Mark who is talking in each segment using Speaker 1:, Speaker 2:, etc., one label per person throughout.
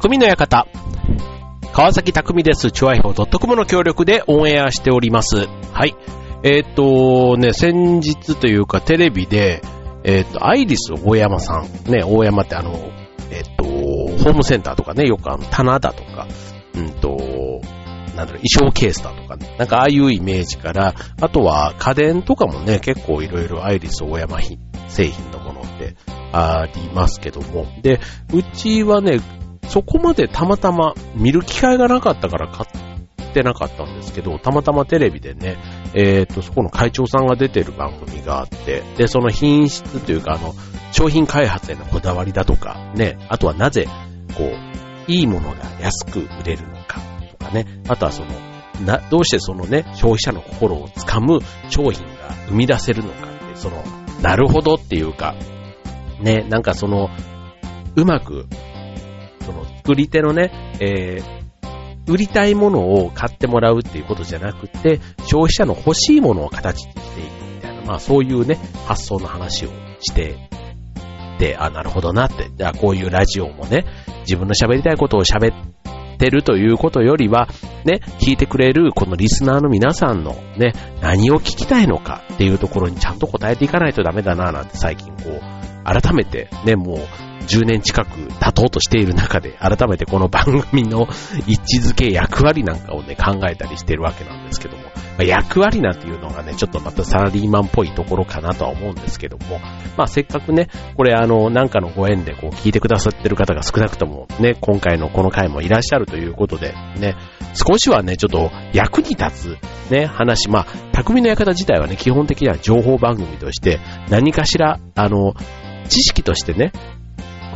Speaker 1: 匠の館。川崎匠です。チュアヒョウ .com の協力でオンエアしております。はい。えっ、とね、先日というかテレビで、えっ、と、アイリス大山さん。ね、大山ってあの、えっ、と、ホームセンターとかね、よくあの、棚田とか、うんと、なんだろう、衣装ケースだとかね、なんかああいうイメージから、あとは家電とかもね、結構いろいろアイリス大山製品のものってありますけども、で、うちはね、そこまでたまたま見る機会がなかったから買ってなかったんですけど、たまたまテレビでね、えっ、ー、と、そこの会長さんが出てる番組があって、で、その品質というか、あの、商品開発へのこだわりだとか、ね、あとはなぜ、こう、いいものが安く売れるのかとかね、あとはその、な、どうしてそのね、消費者の心をつかむ商品が生み出せるのかって、その、なるほどっていうか、ね、なんかその、うまく作り手のね、えー、売りたいものを買ってもらうっていうことじゃなくて、消費者の欲しいものを形にしていくみたいな、まあそういうね、発想の話をしてで、あ、なるほどなって、じゃあこういうラジオもね、自分の喋りたいことを喋ってるということよりは、ね、聞いてくれるこのリスナーの皆さんのね、何を聞きたいのかっていうところにちゃんと答えていかないとダメだななんて最近こう、改めてね、もう10年近く経とうとしている中で、改めてこの番組の位置づけ、役割なんかをね、考えたりしてるわけなんですけども、まあ、役割なんていうのがね、ちょっとまたサラリーマンっぽいところかなとは思うんですけども、まあせっかくね、これあの、なんかのご縁でこう聞いてくださってる方が少なくともね、今回のこの回もいらっしゃるということで、ね、少しはね、ちょっと役に立つね、話、まあ、匠の館自体はね、基本的には情報番組として、何かしら、あの、知識としてね、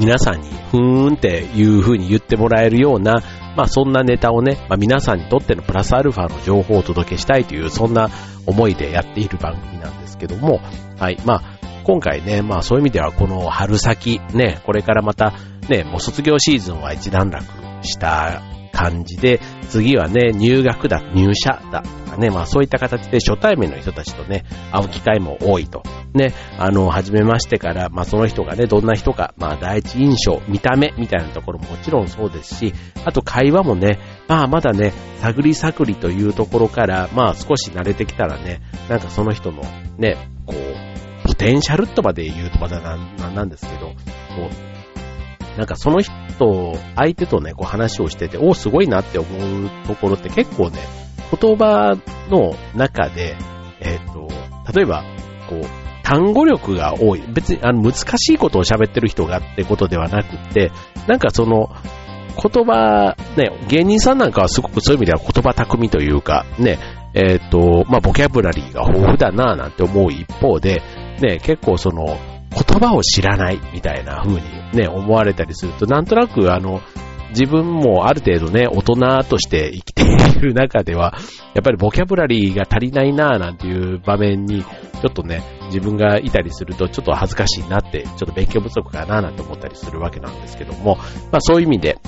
Speaker 1: 皆さんにふーんっていう風に言ってもらえるような、まあそんなネタをね、まあ皆さんにとってのプラスアルファの情報をお届けしたいという、そんな思いでやっている番組なんですけども、はい、まあ今回ね、まあそういう意味ではこの春先、ね、これからまたね、もう卒業シーズンは一段落した感じで、次はね、入学だ、入社だとかね、まあそういった形で初対面の人たちとね、会う機会も多いと。ね、あの、初めましてから、まあその人がね、どんな人か、まあ第一印象、見た目みたいなところももちろんそうですし、あと会話もね、まあまだね、探り探りというところから、まあ少し慣れてきたらね、なんかその人のね、こう、ポテンシャルとまで言うとまだなんなんですけど、こう、なんかその人、相手とね、こう話をしてて、おすごいなって思うところって結構ね、言葉の中で、えっ、ー、と、例えば、こう、単語力が多い。別に、あの、難しいことを喋ってる人がってことではなくて、なんかその、言葉、ね、芸人さんなんかはすごくそういう意味では言葉巧みというか、ね、えっ、ー、と、まあ、ボキャブラリーが豊富だなぁなんて思う一方で、ね、結構その、言葉を知らないみたいな風にね、思われたりすると、なんとなくあの、自分もある程度ね、大人として生きている中では、やっぱりボキャブラリーが足りないなぁなんていう場面に、ちょっとね、自分がいたりすると、ちょっと恥ずかしいなって、ちょっと勉強不足かなぁなんて思ったりするわけなんですけども、まあそういう意味で、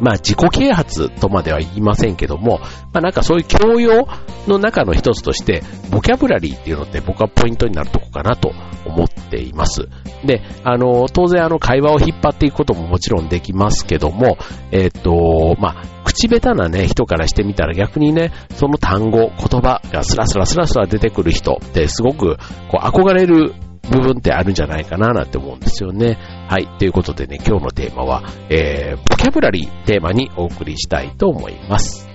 Speaker 1: まあ自己啓発とまでは言いませんけども、まあなんかそういう教養の中の一つとして、ボキャブラリーっていうのって僕はポイントになるとこかなと思っています。で、あの、当然あの会話を引っ張っていくことももちろんできますけども、えっ、ー、と、まあ、口下手なね、人からしてみたら逆にね、その単語、言葉がスラスラスラスラ出てくる人ってすごくこう憧れる部分ってあるんじゃないかななんて思うんですよね。はい。ということでね、今日のテーマは、えー、ボキャブラリーテーマにお送りしたいと思います。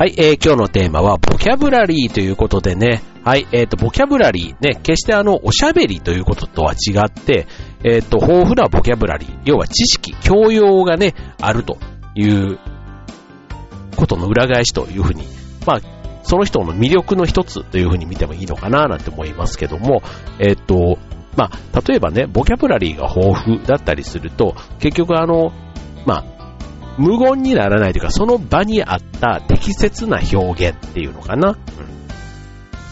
Speaker 1: はい、えー、今日のテーマは、ボキャブラリーということでね、はい、えっ、ー、と、ボキャブラリー、ね、決してあの、おしゃべりということとは違って、えっ、ー、と、豊富なボキャブラリー、要は知識、教養がね、あるということの裏返しというふうに、まあ、その人の魅力の一つというふうに見てもいいのかななんて思いますけども、えっ、ー、と、まあ、例えばね、ボキャブラリーが豊富だったりすると、結局あの、まあ、無言にならないというか、その場にあった適切な表現っていうのかな。うん、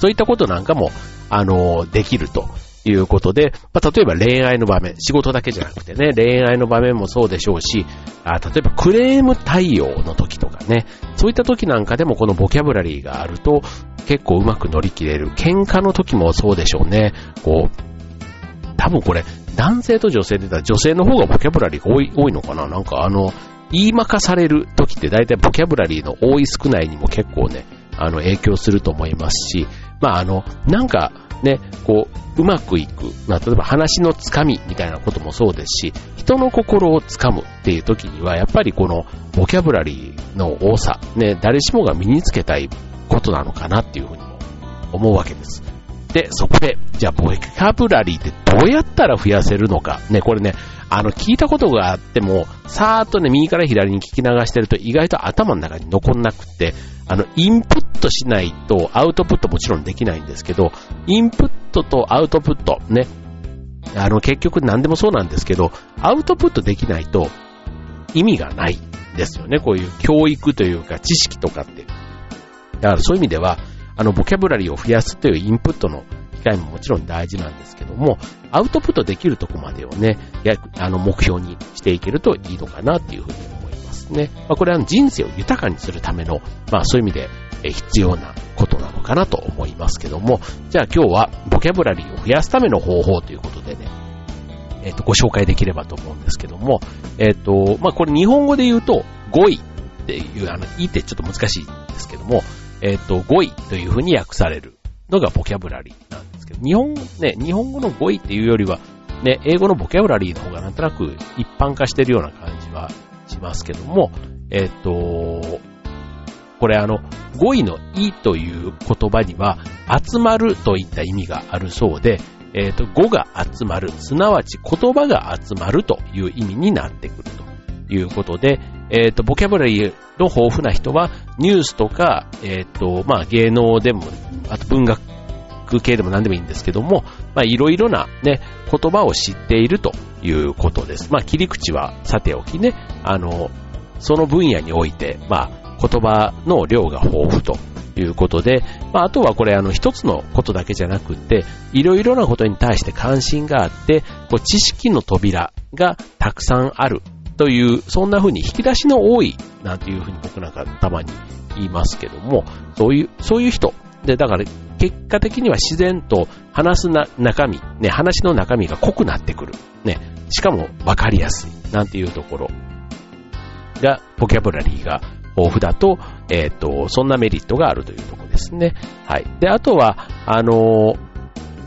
Speaker 1: そういったことなんかも、あの、できるということで、まあ、例えば恋愛の場面、仕事だけじゃなくてね、恋愛の場面もそうでしょうし、あ例えばクレーム対応の時とかね、そういった時なんかでもこのボキャブラリーがあると結構うまく乗り切れる。喧嘩の時もそうでしょうね。こう、多分これ、男性と女性で言ったら女性の方がボキャブラリーが多い多いのかななんかあの、言いまかされる時って大体ボキャブラリーの多い少ないにも結構ね、あの影響すると思いますし、まああの、なんかね、こう、うまくいく。まあ、例えば話のつかみみたいなこともそうですし、人の心をつかむっていう時には、やっぱりこのボキャブラリーの多さ、ね、誰しもが身につけたいことなのかなっていうふうにも思うわけです。で、そこで、じゃあボキャブラリーってどうやったら増やせるのか。ね、これね、あの、聞いたことがあっても、さーっとね、右から左に聞き流してると意外と頭の中に残んなくって、あの、インプットしないとアウトプットもちろんできないんですけど、インプットとアウトプット、ね、あの、結局何でもそうなんですけど、アウトプットできないと意味がないですよね。こういう教育というか知識とかって。だからそういう意味では、あの、ボキャブラリーを増やすというインプットの機会ももちろん大事なんですけども、アウトプットできるとこまでをね、やあの目標にしていけるといいのかなっていうふうに思いますね。まあ、これは人生を豊かにするための、まあそういう意味で必要なことなのかなと思いますけども、じゃあ今日はボキャブラリーを増やすための方法ということでね、えっ、ー、と、ご紹介できればと思うんですけども、えっ、ー、と、まあこれ日本語で言うと語彙っていう、あの、いってちょっと難しいんですけども、えっ、ー、と、語彙というふうに訳されるのがボキャブラリーなんけど、日本、ね、日本語の語彙っていうよりは、ね、英語のボキャブラリーの方がなんとなく一般化してるような感じはしますけども、えっ、と、これあの、語彙の意という言葉には、集まるといった意味があるそうで、えっ、と、語が集まる、すなわち言葉が集まるという意味になってくるということで、えっ、と、ボキャブラリーの豊富な人は、ニュースとか、えっ、と、まあ、芸能でも、あと文学系でも何でもいいんですけども、まあ、いろいろなね、言葉を知っているということです。まあ、切り口はさておきね、あの、その分野において、まあ、言葉の量が豊富ということで、まあ、あとはこれあの一つのことだけじゃなくて、いろいろなことに対して関心があって、こう知識の扉がたくさんあるという、そんな風に引き出しの多いなんていう風に僕なんかたまに言いますけども、そういう、そういう人。で、だから結果的には自然と話すな中身、ね、話の中身が濃くなってくる。ね、しかも分かりやすい。なんていうところが、ボキャブラリーが豊富だと、えっ、ー、と、そんなメリットがあるというところですね。はい。で、あとは、あの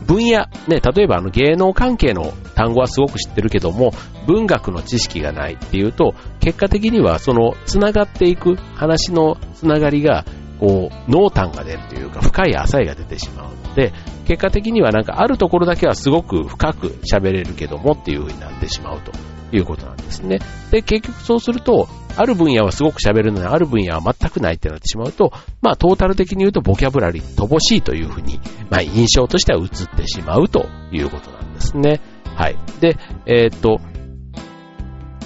Speaker 1: 分野、ね、例えばあの芸能関係の単語はすごく知ってるけども、文学の知識がないっていうと、結果的にはその繋がっていく話の繋がりが、こう、濃淡が出るというか、深い浅いが出てしまうので、結果的にはなんかあるところだけはすごく深く喋れるけどもっていう風になってしまうということなんですね。で、結局そうすると、ある分野はすごく喋るのに、ある分野は全くないってなってしまうと、まあ、トータル的に言うとボキャブラリー乏しいというふうに、まあ、印象としては映ってしまうということなんですね。はい。で、えー、っと、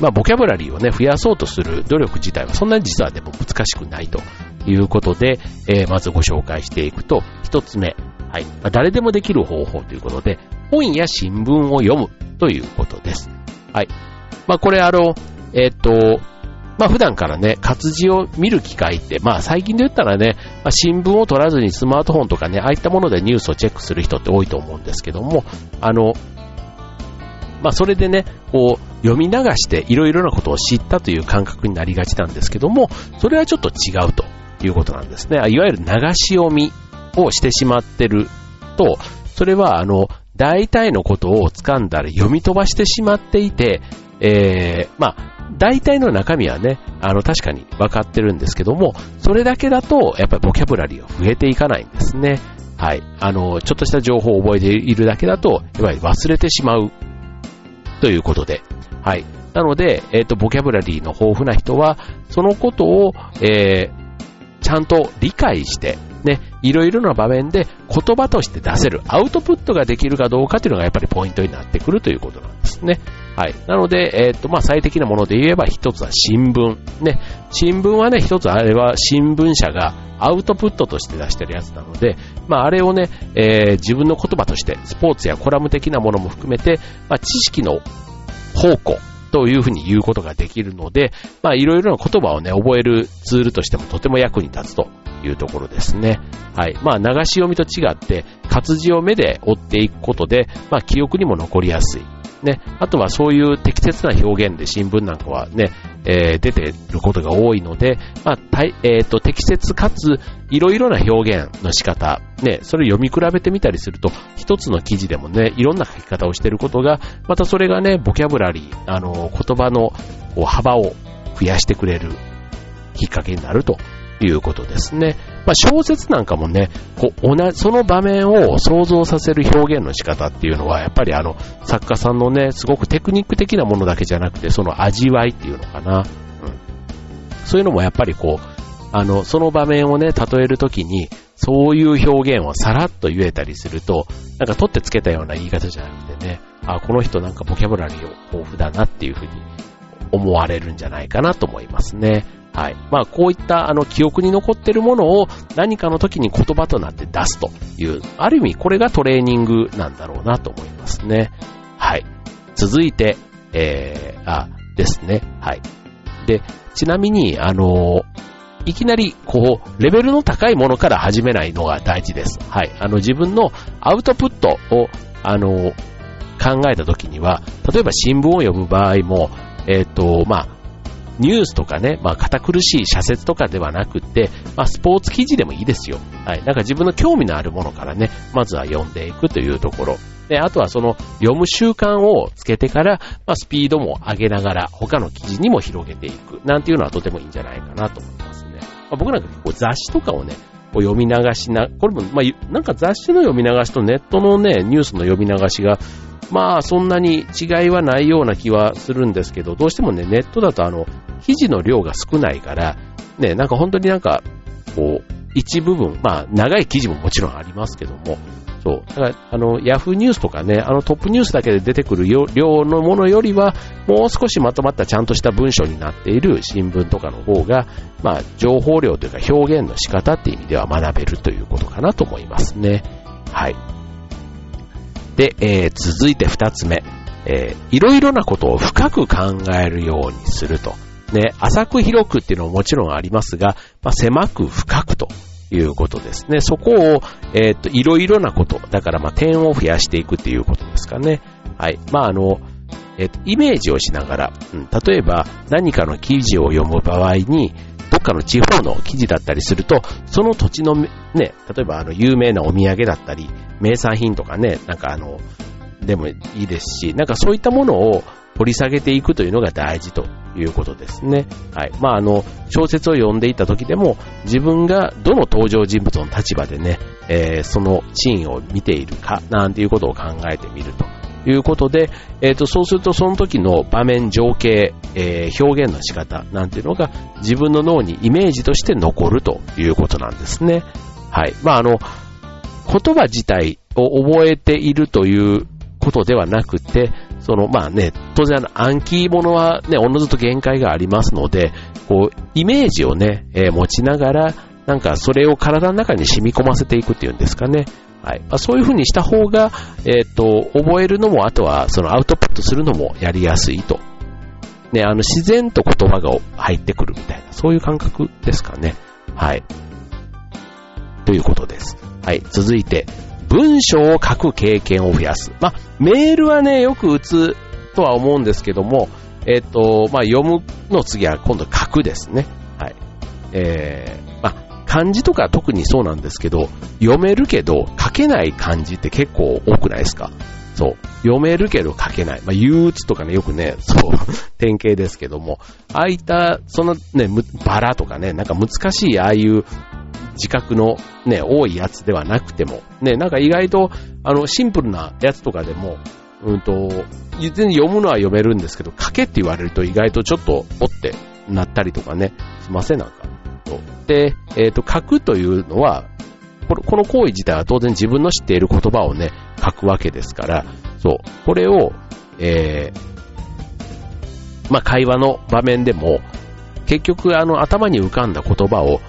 Speaker 1: まあ、ボキャブラリーをね、増やそうとする努力自体はそんなに実はでも難しくないということで、えー、まずご紹介していくと、一つ目、はい。まあ、誰でもできる方法ということで、本や新聞を読むということです。はい。まあ、これあの、えっ、と、まあ普段からね、活字を見る機会って、まあ最近で言ったらね、まあ、新聞を取らずにスマートフォンとかね、ああいったものでニュースをチェックする人って多いと思うんですけども、あの、まあそれでね、こう、読み流していろいろなことを知ったという感覚になりがちなんですけども、それはちょっと違うとということなんですね。いわゆる流し読みをしてしまってると、それはあの、大体のことを掴んだり読み飛ばしてしまっていて、えー、まあ、大体の中身はね、あの、確かに分かってるんですけども、それだけだと、やっぱりボキャブラリーが増えていかないんですね。はい。あの、ちょっとした情報を覚えているだけだと、やっぱり忘れてしまうということで、はい。なので、えっ、ー、と、ボキャブラリーの豊富な人は、そのことを、えー、ちゃんと理解して、ね、いろいろな場面で言葉として出せる、アウトプットができるかどうかというのがやっぱりポイントになってくるということなんですね。はい。なので、えっ、と、まあ、最適なもので言えば、一つは新聞。ね。新聞はね、一つあれは新聞社がアウトプットとして出してるやつなので、まあ、あれをね、えー、自分の言葉として、スポーツやコラム的なものも含めて、まあ、知識の宝庫というふうに言うことができるので、まあ、いろいろな言葉をね、覚えるツールとしてもとても役に立つというところですね。はい。まあ、流し読みと違って、活字を目で追っていくことで、まあ、記憶にも残りやすい。ね、あとはそういう適切な表現で新聞なんかはね、えー、出てることが多いので、まあ、たいえー、と、適切かつ、いろいろな表現の仕方、ね、それを読み比べてみたりすると、一つの記事でもね、いろんな書き方をしていることが、またそれがね、ボキャブラリー、あの、言葉の幅を増やしてくれるきっかけになるということですね。まあ、小説なんかもね、こう同じ、その場面を想像させる表現の仕方っていうのは、やっぱりあの、作家さんのね、すごくテクニック的なものだけじゃなくて、その味わいっていうのかな。うん。そういうのもやっぱりこう、あの、その場面をね、例えるときに、そういう表現をさらっと言えたりすると、なんか取ってつけたような言い方じゃなくてね、あ、この人なんかボキャブラリー豊富だなっていうふうに思われるんじゃないかなと思いますね。はい。まあ、こういったあの記憶に残っているものを何かの時に言葉となって出すという、ある意味これがトレーニングなんだろうなと思いますね。はい。続いて、えー、あ、ですね。はい。で、ちなみに、あのいきなり、こう、レベルの高いものから始めないのが大事です。はい。あの、自分のアウトプットを、あの考えた時には、例えば新聞を読む場合も、えっ、ー、と、まあ、ニュースとかね、まあ、堅苦しい社説とかではなくて、まあ、スポーツ記事でもいいですよ。はい。なんか自分の興味のあるものからね、まずは読んでいくというところ。で、あとはその読む習慣をつけてから、まあ、スピードも上げながら他の記事にも広げていく。なんていうのはとてもいいんじゃないかなと思いますね。まあ、僕なんか結構雑誌とかをね、こう読み流しな、これも、まあ、なんか雑誌の読み流しとネットのね、ニュースの読み流しが、まあそんなに違いはないような気はするんですけど、どうしてもね、ネットだとあの、記事の量が少ないから、ね、なんか本当になんか、こう、一部分、まあ長い記事ももちろんありますけども、そう。だから、あの、ヤフーニュースとかね、あのトップニュースだけで出てくる量のものよりは、もう少しまとまったちゃんとした文章になっている新聞とかの方が、まあ、情報量というか表現の仕方っていう意味では学べるということかなと思いますね。はい。で、えー、続いて二つ目。えー、いろいろなことを深く考えるようにすると。ね、浅く広くっていうのももちろんありますが、まあ、狭く深くということですね。そこを、えっ、と、いろいろなこと、だからまあ点を増やしていくっていうことですかね。はい。まあ、あの、えっ、と、イメージをしながら、うん、例えば何かの記事を読む場合に、どっかの地方の記事だったりすると、その土地のね、例えばあの有名なお土産だったり、名産品とかね、なんかあの、でもいいですし、なんかそういったものを掘り下げていくというのが大事ということですね。はい。まあ、あの、小説を読んでいた時でも、自分がどの登場人物の立場でね、えー、そのシーンを見ているか、なんていうことを考えてみるということで、え、ー、と、そうするとその時の場面、情景、えー、表現の仕方なんていうのが自分の脳にイメージとして残るということなんですね。はい。まあ、あの、言葉自体を覚えているということではなくて、その、まあね、当然暗記物はね、おのずと限界がありますので、こう、イメージをね、えー、持ちながら、なんかそれを体の中に染み込ませていくっていうんですかね。はい。まあ、そういう風にした方が、えっ、ー、と、覚えるのも、あとはそのアウトプットするのもやりやすいと。ね、あの、自然と言葉が入ってくるみたいな、そういう感覚ですかね。はい。ということです。はい、続いて、文章を書く経験を増やす。まあ、メールはね、よく打つとは思うんですけども、えっ、ー、と、まあ、読むの次は今度書くですね。はい。えー、漢字とか特にそうなんですけど、読めるけど書けない漢字って結構多くないですか？そう。読めるけど書けない。まあ、憂鬱とかね、よくね、そう、典型ですけども、ああいった、そのね、バラとかね、なんか難しいああいう自覚のね、多いやつではなくても、ね、なんか意外と、あの、シンプルなやつとかでも、うんと、全然読むのは読めるんですけど、書けって言われると意外とちょっと、おってなったりとかね、しませんなんか？で、えっ、ー、と、書くというのは、この行為自体は当然自分の知っている言葉をね、書くわけですから、そう、これを、えー、まあ、会話の場面でも、結局、あの、頭に浮かんだ言葉を、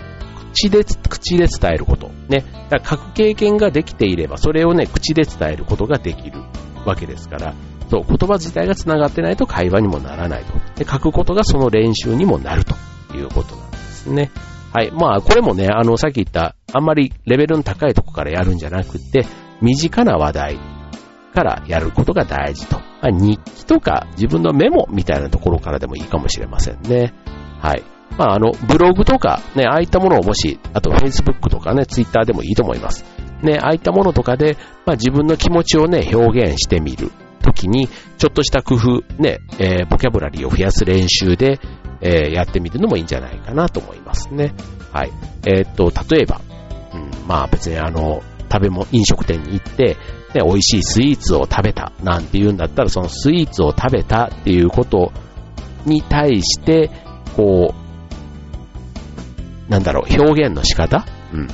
Speaker 1: 口で、口で伝えること。ね。だから書く経験ができていれば、それをね、口で伝えることができるわけですから、そう、言葉自体が繋がってないと会話にもならないと。で、書くことがその練習にもなるということなんですね。はい。まあ、これもね、あの、さっき言った、あんまりレベルの高いとこからやるんじゃなくて、身近な話題からやることが大事と。まあ、日記とか自分のメモみたいなところからでもいいかもしれませんね。はい。まあ、あの、ブログとか、ね、ああいったものをもし、あと Facebook とかね、Twitter でもいいと思います。ね、ああいったものとかで、まあ、自分の気持ちをね、表現してみるときに、ちょっとした工夫、ね、えー、ボキャブラリーを増やす練習で、えー、やってみるのもいいんじゃないかなと思いますね。はい。えー、っと、例えば、うん、まあ別にあの、食べも、飲食店に行って、ね、美味しいスイーツを食べたなんて言うんだったら、そのスイーツを食べたっていうことに対して、こう、なんだろう、表現の仕方？うん。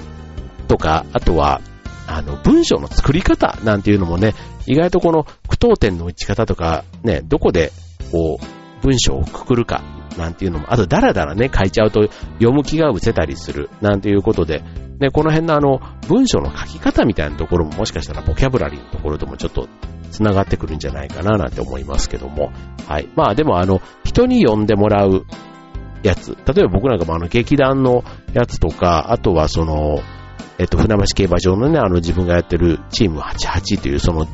Speaker 1: とか、あとは、あの、文章の作り方？なんていうのもね、意外とこの句読点の打ち方とか、ね、どこで、こう、文章をくくるか、なんていうのも、あと、だらだらね、書いちゃうと読む気が失せたりする、なんていうことで、ね、この辺のあの、文章の書き方みたいなところももしかしたらボキャブラリーのところともちょっと繋がってくるんじゃないかななんて思いますけども。はい。まあでもあの、人に読んでもらうやつ。例えば僕なんかもあの劇団のやつとか、あとはその、えっと、船橋競馬場のね、あの自分がやってるチーム88というその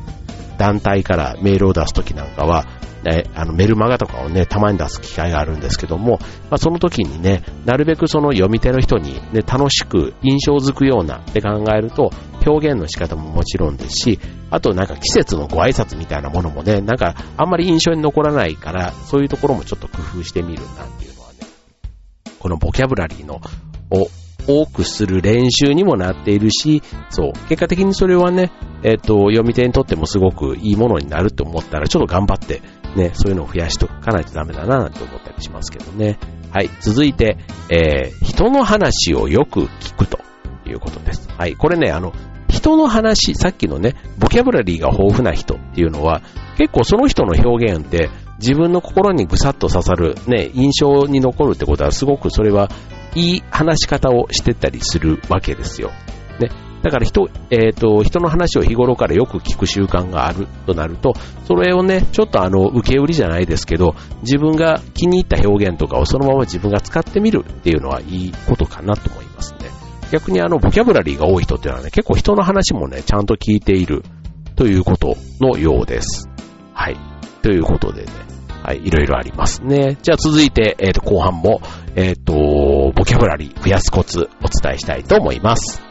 Speaker 1: 団体からメールを出すときなんかは、えあのメルマガとかをね、たまに出す機会があるんですけども、まあ、その時にね、なるべくその読み手の人に、ね、楽しく印象づくようなって考えると、表現の仕方ももちろんですし、あとなんか季節のご挨拶みたいなものもね、なんかあんまり印象に残らないから、そういうところもちょっと工夫してみるなんていうのはねこのボキャブラリーの、を多くする練習にもなっているし、そう、結果的にそれはね、え、ー、と、読み手にとってもすごくいいものになると思ったら、ちょっと頑張って、ね、そういうのを増やしとかないとダメだな、なんて思ったりしますけどね。はい、続いて、えー、人の話をよく聞くということです。はい、これね、あの、人の話、さっきのね、ボキャブラリーが豊富な人っていうのは、結構その人の表現って自分の心にぐさっと刺さる、ね、印象に残るってことはすごくそれはいい話し方をしてたりするわけですよ。だから人、えっ、ー、と、人の話を日頃からよく聞く習慣があるとなると、それをね、ちょっとあの、受け売りじゃないですけど、自分が気に入った表現とかをそのまま自分が使ってみるっていうのはいいことかなと思いますね。逆にあの、ボキャブラリーが多い人っていうのはね、結構人の話もね、ちゃんと聞いているということのようです。はい。ということでね、はい、いろいろありますね。じゃあ続いて、えっ、ー、と、後半も、えっ、ー、と、ボキャブラリー増やすコツお伝えしたいと思います。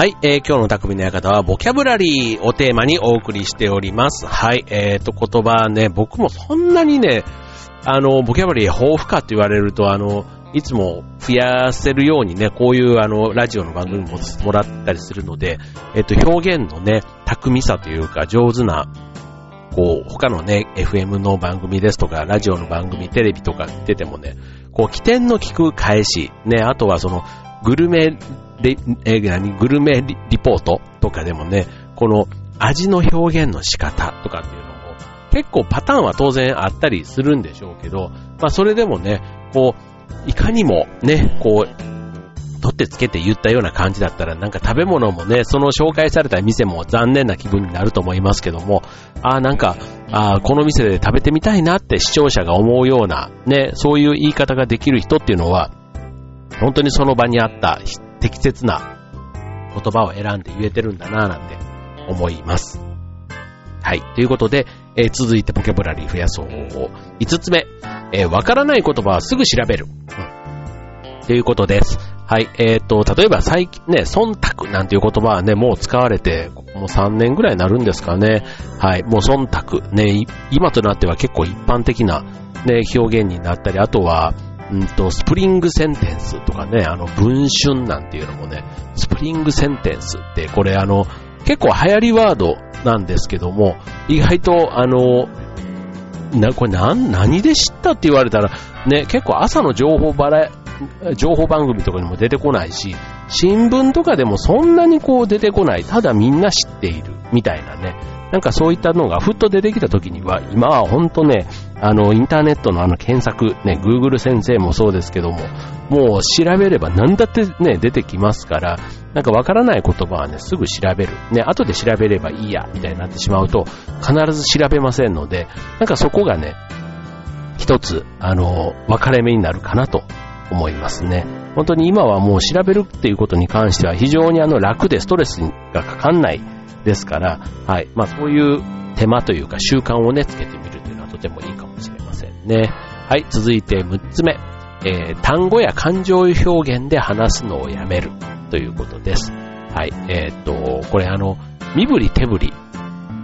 Speaker 1: はい、えー、今日の匠の館はボキャブラリーをテーマにお送りしております。はい、えーと、言葉ね、僕もそんなにね、あの、ボキャブラリー豊富かって言われると、あの、いつも増やせるようにね、こういうあの、ラジオの番組ももらったりするので、えっ、と、表現のね、巧みさというか、上手な、こう、他のね、FM の番組ですとか、ラジオの番組、テレビとか出てもね、こう、起点の聞く返し、ね、あとはその、グルメえー、何、グルメリリポートとかでもね、この味の表現の仕方とかっていうのも、結構パターンは当然あったりするんでしょうけど、まあそれでもね、こう、いかにもね、こう、取ってつけて言ったような感じだったら、なんか食べ物もね、その紹介された店も残念な気分になると思いますけども、ああ、なんか、あ、この店で食べてみたいなって視聴者が思うような、ね、そういう言い方ができる人っていうのは、本当にその場にあった適切な言葉を選んで言えてるんだなぁなんて思います。はい。ということで、えー、続いてボキャブラリー増やす方法。5つ目、えー、わからない言葉はすぐ調べる。うん。ということです。はい。えっ、ー、と、例えば最近ね、忖度なんていう言葉はね、もう使われて、もう3年ぐらいになるんですかね。はい。もう忖度。ね、今となっては結構一般的なね、表現になったり、あとは、うんと、スプリングセンテンスとかね、あの、文春なんていうのもね、スプリングセンテンスって、これあの、結構流行りワードなんですけども、意外と、あの、な、これ何、何で知ったって言われたら、ね、結構朝の情報バラ、情報番組とかにも出てこないし、新聞とかでもそんなにこう出てこない。ただみんな知っている。みたいなね。なんかそういったのがふっと出てきた時には、今はほんとね、あの、インターネットのあの検索、ね、Google 先生もそうですけども、もう調べれば何だってね、出てきますから、なんかわからない言葉はね、すぐ調べる。ね、後で調べればいいや、みたいになってしまうと、必ず調べませんので、なんかそこがね、一つ、あの、分かれ目になるかなと思いますね。本当に今はもう調べるっていうことに関しては非常にあの楽でストレスがかかんないですから、はい。まあそういう手間というか習慣をね、つけてみるというのはとてもいいかもね。はい。続いて6つ目。えー、単語や感情表現で話すのをやめるということです。はい。えー、っと、これあの、身振り手振り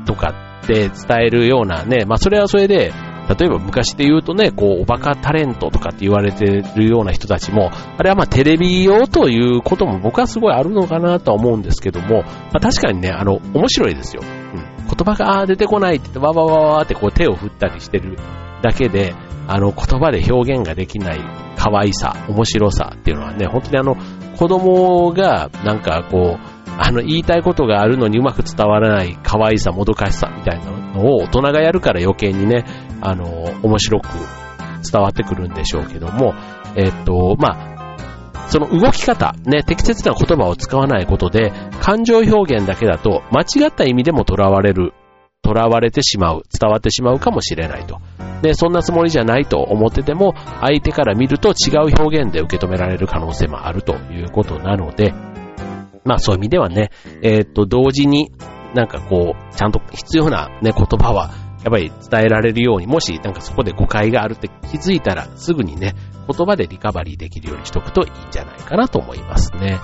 Speaker 1: とかって伝えるようなね、まあそれはそれで、例えば昔で言うとね、こう、おバカタレントとかって言われてるような人たちも、あれはまあテレビ用ということも僕はすごいあるのかなとは思うんですけども、まあ確かにね、あの、面白いですよ。うん。言葉が出てこないって言って、わわわわってこう手を振ったりしてるだけで、あの、言葉で表現ができない可愛さ、面白さっていうのはね、本当にあの、子供がなんかこう、あの、言いたいことがあるのにうまく伝わらない可愛さ、もどかしさみたいなのを大人がやるから余計にね、あの、面白く伝わってくるんでしょうけども、えっと、まあ、その動き方、ね、適切な言葉を使わないことで、感情表現だけだと間違った意味でも囚われる、囚われてしまう、伝わってしまうかもしれないと。で、そんなつもりじゃないと思ってても、相手から見ると違う表現で受け止められる可能性もあるということなので、まあそういう意味ではね、えっ、と、同時になんかこう、ちゃんと必要なね、言葉はやっぱり伝えられるように、もしなんかそこで誤解があるって気づいたら、すぐにね、言葉でリカバリーできるようにしとくといいんじゃないかなと思いますね。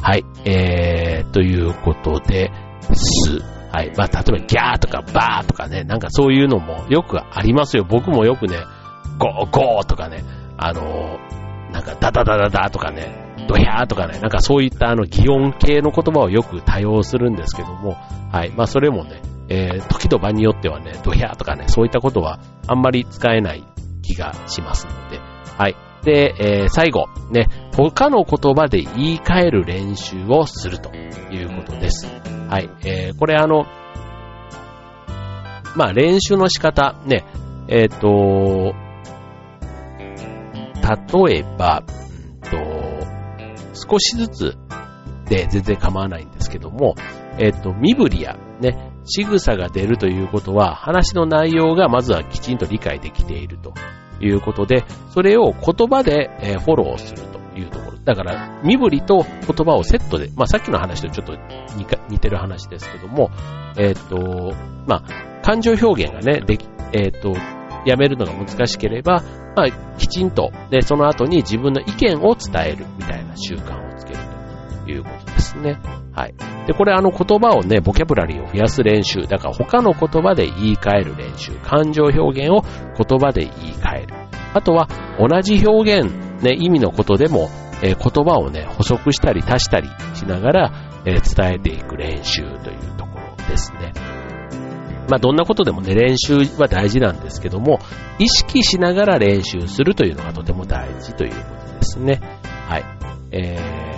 Speaker 1: はい。えー、ということで、す。はい。まあ、例えばギャーとかバーとかね、なんかそういうのもよくありますよ。僕もよくね、ゴーゴーとかね、あのー、なんかダダダダダとかね、ドヤーとかね、なんかそういったあの擬音系の言葉をよく多用するんですけども、はい。まあそれもね、えー、時と場によってはね、ドヤーとかね、そういったことはあんまり使えない気がしますので、はい。で、えー、最後、ね、他の言葉で言い換える練習をするということです。はい。えー、これあの、まあ練習の仕方、ね、えっ、ー、と、例えば、うんと、少しずつで全然構わないんですけども、えっ、ー、と、身振りやね、仕草が出るということは、話の内容がまずはきちんと理解できているということで、それを言葉で、フォローすると。いうところ。だから、身振りと言葉をセットで、まあさっきの話とちょっと似てる話ですけども、えっ、と、まあ、感情表現がね、でき、えっ、と、やめるのが難しければ、まあ、きちんと、で、その後に自分の意見を伝えるみたいな習慣をつけるということですね。はい。で、これあの言葉をね、ボキャブラリーを増やす練習。だから他の言葉で言い換える練習。感情表現を言葉で言い換える。あとは同じ表現、ね、意味のことでも、えー、言葉をね、補足したり足したりしながら、えー、伝えていく練習というところですね。まあ、どんなことでもね、練習は大事なんですけども、意識しながら練習するというのがとても大事ということですね。はい。えー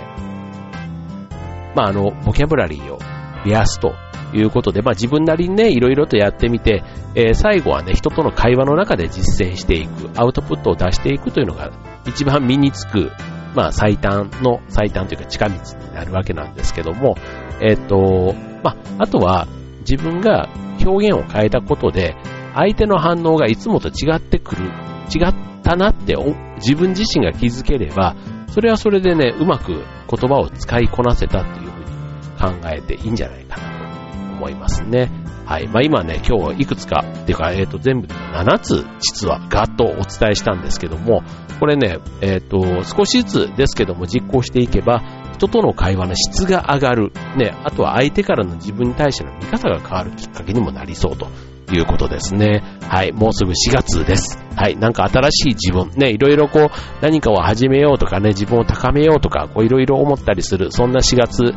Speaker 1: まあ、あの、ボキャブラリーを増やすということで、まあ、自分なりにね、いろいろとやってみて、えー、最後はね、人との会話の中で実践していく、アウトプットを出していくというのが一番身につく、まあ、最短の、最短というか近道になるわけなんですけども、えっ、ー、と、まあ、あとは自分が表現を変えたことで、相手の反応がいつもと違ってくる、違ったなって自分自身が気づければ、それはそれでね、うまく言葉を使いこなせたっていう考えていいんじゃないかなと思いますね。はい。まあ今ね、今日いくつか、っていうか、えっ、ー、と、全部で7つ、実はガッとお伝えしたんですけども、これね、えっ、ー、と、少しずつですけども実行していけば、人との会話の質が上がる。ね、あとは相手からの自分に対しての見方が変わるきっかけにもなりそうということですね。はい。もうすぐ4月です。はい、なんか新しい自分、ね、いろいろこう、何かを始めようとかね、自分を高めようとか、こういろいろ思ったりする、そんな4月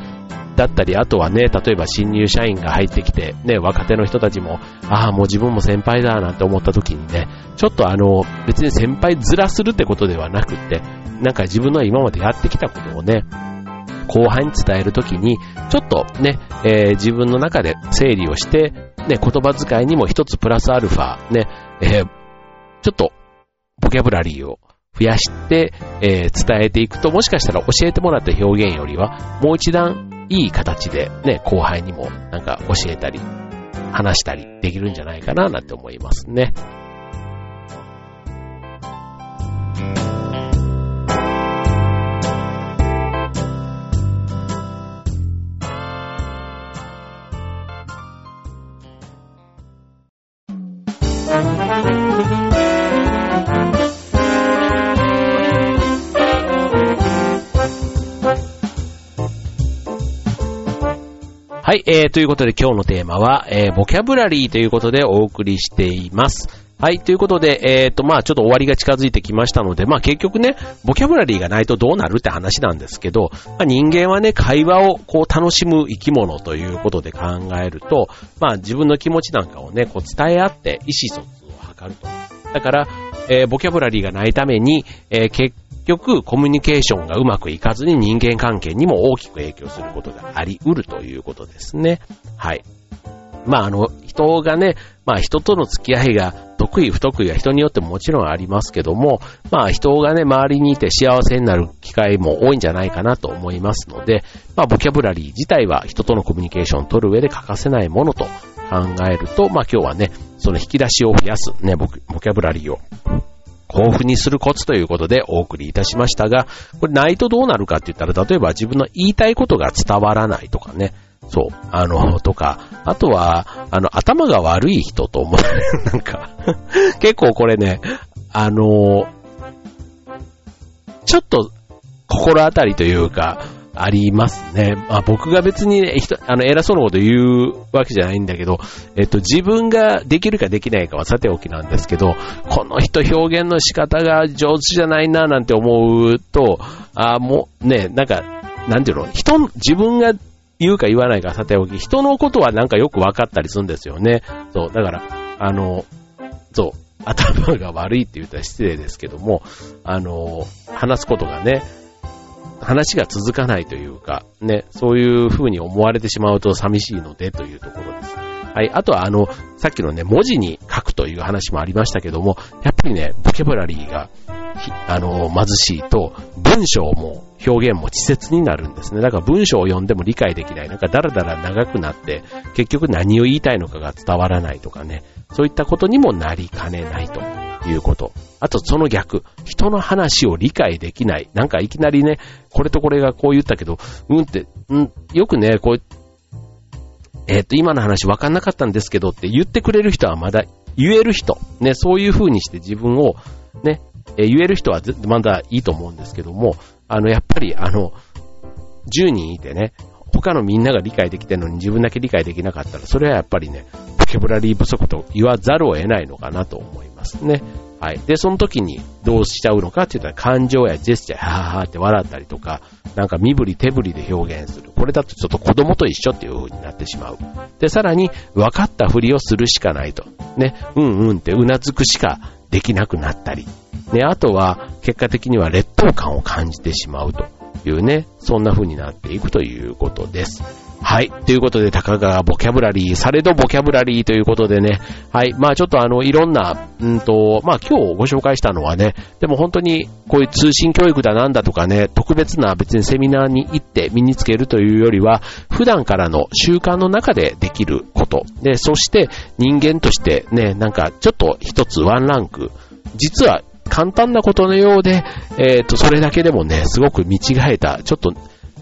Speaker 1: だったり、あとはね、例えば新入社員が入ってきて、ね、若手の人たちも、ああ、もう自分も先輩だなんて思った時にね、ちょっとあの、別に先輩ずらするってことではなくって、なんか自分の今までやってきたことをね、後輩に伝えるときに、ちょっとね、えー、自分の中で整理をして、ね、言葉遣いにも一つプラスアルファ、ね、えー、ちょっと、ボキャブラリーを増やして、えー、伝えていくと、もしかしたら教えてもらった表現よりは、もう一段いい形でね、後輩にもなんか教えたり、話したりできるんじゃないかななんて思いますね。い、えー、ということで今日のテーマは、えー、ボキャブラリーということでお送りしています。はい、ということで、えっ、ー、と、まあちょっと終わりが近づいてきましたので、まあ結局ね、ボキャブラリーがないとどうなるって話なんですけど、まあ、人間はね、会話をこう楽しむ生き物ということで考えると、まあ自分の気持ちなんかをね、こう伝え合って意思疎通を図ると。だから、えー、ボキャブラリーがないために、えー、結局コミュニケーションがうまくいかずに人間関係にも大きく影響することがあり得るということですね。はい。まああの、人がね、まあ人との付き合いが得意不得意は人によってももちろんありますけども、まあ人がね、周りにいて幸せになる機会も多いんじゃないかなと思いますので、まあボキャブラリー自体は人とのコミュニケーションを取る上で欠かせないものと考えると、まあ今日はね、その引き出しを増やすね、ボキャブラリーを豊富にするコツということでお送りいたしましたが、これないとどうなるかって言ったら、例えば自分の言いたいことが伝わらないとかね、そう、あの、とか、あとは、あの、頭が悪い人と思われる。なんか結構これね、あの、ちょっと心当たりというか、ありますね。まあ、僕が別に、ね、あの、偉そうなこと言うわけじゃないんだけど、えっと、自分ができるかできないかはさておきなんですけど、この人表現の仕方が上手じゃないななんて思うと、あもう、ね、なんか、なんていうの、人、自分が言うか言わないかさておき、人のことはなんかよく分かったりするんですよね。そう、だから、あの、そう、頭が悪いって言ったら失礼ですけども、あの、話すことがね、話が続かないというか、ね、そういう風に思われてしまうと寂しいのでというところです。はい。あとは、あの、さっきのね、文字に書くという話もありましたけども、やっぱりね、ボキャブラリーが、あの、貧しいと、文章も表現も稚拙になるんですね。だから文章を読んでも理解できない。なんかだらだら長くなって、結局何を言いたいのかが伝わらないとかね、そういったことにもなりかねないということ。あとその逆、人の話を理解できない。なんかいきなりね、これとこれがこう言ったけど、うんって、うん、よくね、こう、えっ、ー、と、今の話分かんなかったんですけどって言ってくれる人はまだ言える人、ね、そういう風にして自分を、ね、えー、言える人はまだいいと思うんですけども、あの、やっぱり、あの、10人いてね、他のみんなが理解できてるのに自分だけ理解できなかったら、それはやっぱりね、ボキャブラリー不足と言わざるを得ないのかなと思いますね。はい。で、その時にどうしちゃうのかって言ったら感情やジェスチャー、はーはーって笑ったりとか、なんか身振り手振りで表現する。これだとちょっと子供と一緒っていう風になってしまう。で、さらに分かったふりをするしかないと。ね、うんうんってうなずくしかできなくなったり。ね、あとは結果的には劣等感を感じてしまうというね、そんな風になっていくということです。はい。ということで、たかがボキャブラリー、されどボキャブラリーということでね。はい。まあちょっとあの、いろんな、うんと、まあ今日ご紹介したのはね、でも本当にこういう通信教育だなんだとかね、特別な別にセミナーに行って身につけるというよりは、普段からの習慣の中でできること。で、そして人間としてね、なんかちょっと一つワンランク、実は簡単なことのようで、えっ、ー、と、それだけでもね、すごく見違えた、ちょっと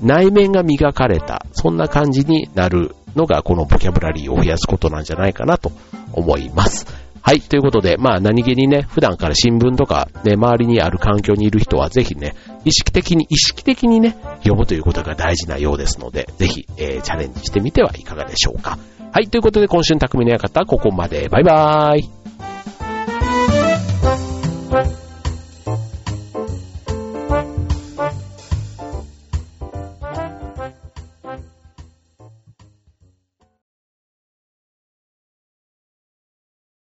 Speaker 1: 内面が磨かれた、そんな感じになるのがこのボキャブラリーを増やすことなんじゃないかなと思います。はい、ということで、まあ何気にね、普段から新聞とかね、周りにある環境にいる人はぜひね、意識的に、意識的にね、読むということが大事なようですので、ぜひ、えー、チャレンジしてみてはいかがでしょうか。はい、ということで今週の匠の館、ここまで。バイバーイ。